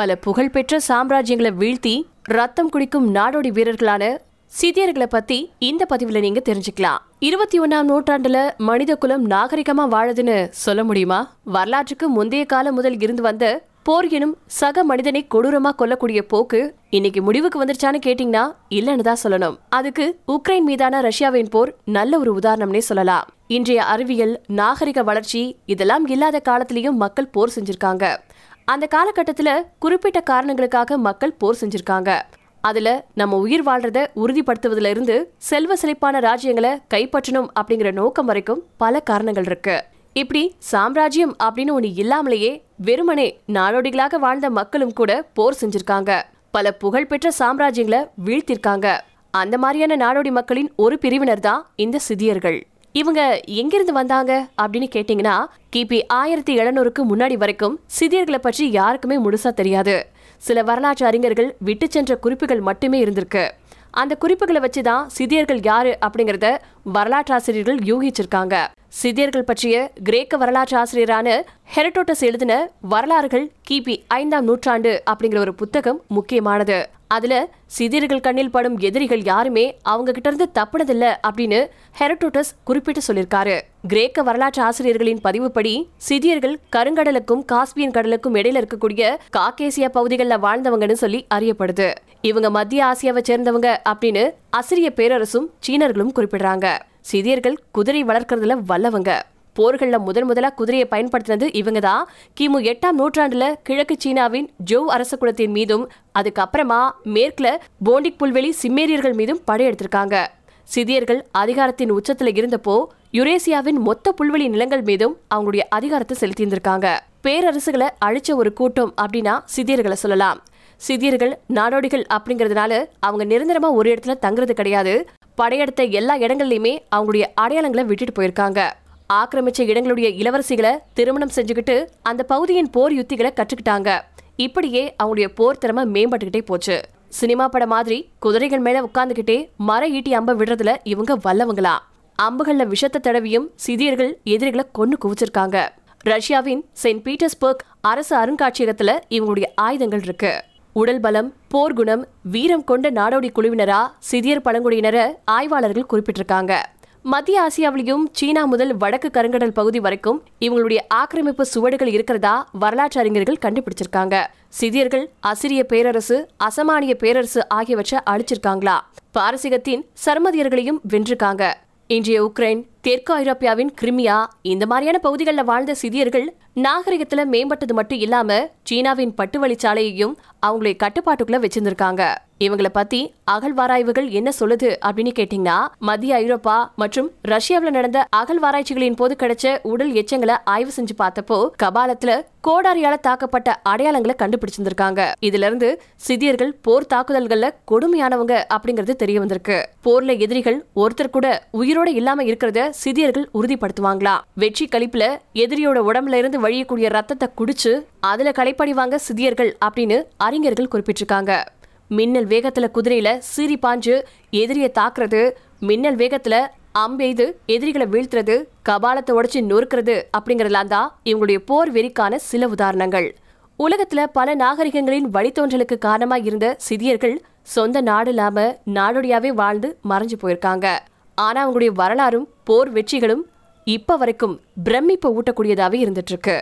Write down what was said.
பல புகழ்பெற்ற சாம்ராஜ்யங்களை வீழ்த்தி ரத்தம் குடிக்கும் நாடோடி வீரர்களான சிதியர்களை பத்தி இந்த பதிவுல நீங்க தெரிஞ்சுக்கலாம். இருபத்தி ஒன்னாம் நூற்றாண்டுல மனித குலம் நாகரிகமா வாழுதுன்னு சொல்ல முடியுமா? வரலாற்றுக்கு முந்தைய காலம் முதல் இருந்து வந்த போர் எனும் சக மனிதனை கொடூரமா கொல்லக்கூடிய போக்கு இன்னைக்கு முடிவுக்கு வந்துருச்சான்னு கேட்டீங்கன்னா இல்லன்னு தான் சொல்லணும். அதுக்கு உக்ரைன் மீதான ரஷ்யாவின் போர் நல்ல ஒரு உதாரணம்னே சொல்லலாம். இன்றைய அறிவியல் நாகரிக வளர்ச்சி இதெல்லாம் இல்லாத காலத்திலயும் மக்கள் போர் செஞ்சிருக்காங்க. அந்த காலகட்டத்தில் குறிப்பிட்ட காரணங்களுக்காக மக்கள் போர் செஞ்சிருக்காங்க. அதுல நம்ம உயிர் வாழ்றத உறுதிப்படுத்துவதுல இருந்து செல்வ செழிப்பான ராஜ்யங்களை கைப்பற்றணும் அப்படிங்கிற நோக்கம் வரைக்கும் பல காரணங்கள் இருக்கு. இப்படி சாம்ராஜ்யம் அப்படின்னு ஒன்று இல்லாமலேயே வெறுமனே நாடோடிகளாக வாழ்ந்த மக்களும் கூட போர் செஞ்சிருக்காங்க. பல புகழ்பெற்ற சாம்ராஜ்யங்களை வீழ்த்திருக்காங்க. அந்த மாதிரியான நாடோடி மக்களின் ஒரு பிரிவினர் தான் இந்த சிதியர்கள். இவங்க எங்கிருந்து வந்தாங்க அப்படின்னு கேட்டீங்கன்னா கிபி ஆயிரத்தி எழுநூறுக்கு முன்னாடி வரைக்கும் சிதியர்களை பற்றி யாருக்குமே முழுசா தெரியாது. சில வரலாற்று அறிஞர்கள் விட்டு சென்ற குறிப்புகள் மட்டுமே இருந்திருக்கு. அந்த குறிப்புகளை வச்சுதான் சிதியர்கள் யாரு அப்படிங்கறத வரலாற்றாசிரியர்கள் யூகிச்சிருக்காங்க. சிதியர்கள் பற்றிய கிரேக்க வரலாற்று ஆசிரியரான ஹெரட்டோட்டஸ் எழுதின வரலாறுகள் கிபி ஐந்தாம் நூற்றாண்டு அப்படிங்கிற ஒரு புத்தகம் முக்கியமானது. அதுல சிதியர்கள் கண்ணில் படும் எதிரிகள் யாருமே அவங்க கிட்ட இருந்து தப்புனதில்ல அப்படின்னு ஹெரட்டோட்டஸ் குறிப்பிட்டு சொல்லியிருக்காரு. கிரேக்க வரலாற்று ஆசிரியர்களின் பதிவுப்படி சிதியர்கள் கருங்கடலுக்கும் காஸ்பியன் கடலுக்கும் இடையில இருக்கக்கூடிய காக்கேசியா பகுதிகளில் வாழ்ந்தவங்கன்னு சொல்லி அறியப்படுது. இவங்க மத்திய ஆசியாவை சேர்ந்தவங்க அப்படின்னு அசிரிய பேரரசும் சீனர்களும் குறிப்பிடுறாங்க. சிதியர்கள் குதிரை வளர்க்கறதுல வல்லவங்க. போர்களில் முதன் முதலா குதிரையை பயன்படுத்தினது இவங்க தான். கிமு எட்டாம் நூற்றாண்டுல கிழக்கு சீனாவின் ஜோவ் அரச குலத்தின் மீதும் அதுக்கப்புறமா மேற்குல போண்டிக் புல்வெளி சிம்மேரியர்கள் மீதும் படையெடுத்திருக்காங்க. சிதியர்கள் அதிகாரத்தின் உச்சத்தில் இருந்தப்போ யுரேசியாவின் மொத்த புல்வெளி நிலங்கள் மீதும் அவங்களுடைய அதிகாரத்தை செலுத்தியிருந்திருக்காங்க. பேரரசுகளை அழிச்ச ஒரு கூட்டம் அப்படின்னா சிதியர்களை சொல்லலாம். சிதியர்கள் நாடோடிகள் அப்படிங்கறதுனால அவங்க நிரந்தரமா ஒரு இடத்துல தங்குறது கிடையாது. படையெடுத்த எல்லா இடங்கள்லயுமே அவங்களுடைய அடையாளங்களை விட்டுட்டு போயிருக்காங்க. ஆக்கிரமிச்ச இடங்களுடைய இளவரசிகளை திருமணம் செஞ்சுக்கிட்டு அந்த பகுதியின் போர் யுத்திகளை கற்றுக்கிட்டாங்க. இப்படியே அவங்களுடைய போர் திறமை மேம்பட்டுக்கிட்டே போச்சு. சினிமா படம் மாதிரி குதிரைகள் மேல உட்கார்ந்துகிட்டே மர ஈட்டி அம்ப விடுறதுல இவங்க வல்லவங்களாம் அம்புகள்ல விஷத்தை தடவியும் சிதியர்கள் எதிரிகளை கொன்று குவிச்சிருக்காங்க. ரஷ்யாவின் செயின்ட் பீட்டர்ஸ்பர்க் அரசு அருங்காட்சியகத்துல இவங்களுடைய ஆயுதங்கள் இருக்கு. உடல் பலம் போர்க்குணம் வீரம் கொண்ட நாடோடி குழுவினரா சிதியர் பழங்குடியினரை ஆய்வாளர்கள் குறிப்பிட்டிருக்காங்க. மத்திய ஆசியாவிலையும் சீனா முதல் வடக்கு கருங்கடல் பகுதி வரைக்கும் இவங்களுடைய ஆக்கிரமிப்பு சுவடுகள் இருக்கிறதா வரலாற்று அறிஞர்கள் கண்டுபிடிச்சிருக்காங்க. சிதியர்கள் அசிரிய பேரரசு அசமானிய பேரரசு ஆகியவற்றை அழிச்சிருக்காங்களா? பாரசீகத்தின் சர்மதியர்களையும் வென்றிருக்காங்க. இன்றைய உக்ரைன் தெற்கு ஐரோப்பியாவின் கிரிமியா இந்த மாதிரியான பகுதிகளில் வாழ்ந்த சிதியர்கள் நாகரிகத்துல மேம்பட்டது மட்டும் இல்லாம சீனாவின் பட்டு வழிச்சாலையையும் அவங்களை கட்டுப்பாட்டுக்குள்ள வச்சிருந்திருக்காங்க. இவங்களை பத்தி அகழ்வாராய்வுகள் என்ன சொல்லுது அப்படின்னு கேட்டீங்கன்னா மத்திய ஐரோப்பா மற்றும் ரஷ்யாவில் நடந்த அகழ்வாராய்ச்சிகளின் போது கிடைச்ச உடல் எச்சங்களை ஆய்வு செஞ்சு பார்த்தப்போ கபாலத்துல கோடாரியால தாக்கப்பட்ட அடையாளங்களை கண்டுபிடிச்சிருந்திருக்காங்க. இதுல இருந்து சிதியர்கள் போர் தாக்குதல்கள்ல கொடுமையானவங்க அப்படிங்கறது தெரிய வந்திருக்கு. போர்ல எதிரிகள் ஒருத்தர் கூட உயிரோட இல்லாம இருக்கிறத சிதியர்கள் உறுதிப்படுத்துவாங்களா? வெற்றி கழிப்புல எதிரியோட உடம்புல இருந்து வழியக்கூடிய ரத்தத்தை குடிச்சு அதுல களைப்படிவாங்க சிதியர்கள் அப்படின்னு அறிஞர்கள் குறிப்பிட்டிருக்காங்க. மின்னல் வேகத்துல குதிரையில சீறி பாஞ்சு எதிரிய தாக்குறது மின்னல் வேகத்துல அம்பெய்து எதிரிகளை வீழ்த்துறது கபாலத்தை உடைச்சு நொறுக்கிறது அப்படிங்கறதெல்லாம் தான் இவங்களுடைய போர் வெறிக்கான சில உதாரணங்கள். உலகத்துல பல நாகரிகங்களின் வழித்தோன்றலுக்கு காரணமா இருந்த சிதியர்கள் சொந்த நாடு இல்லாம நாடோடியாவே வாழ்ந்து மறைஞ்சு போயிருக்காங்க. ஆனா அவங்களுடைய வரலாறும் போர் வெற்றிகளும் இப்ப வரைக்கும் பிரமிப்பை ஊட்டக்கூடியதாவே இருந்துட்டு இருக்கு.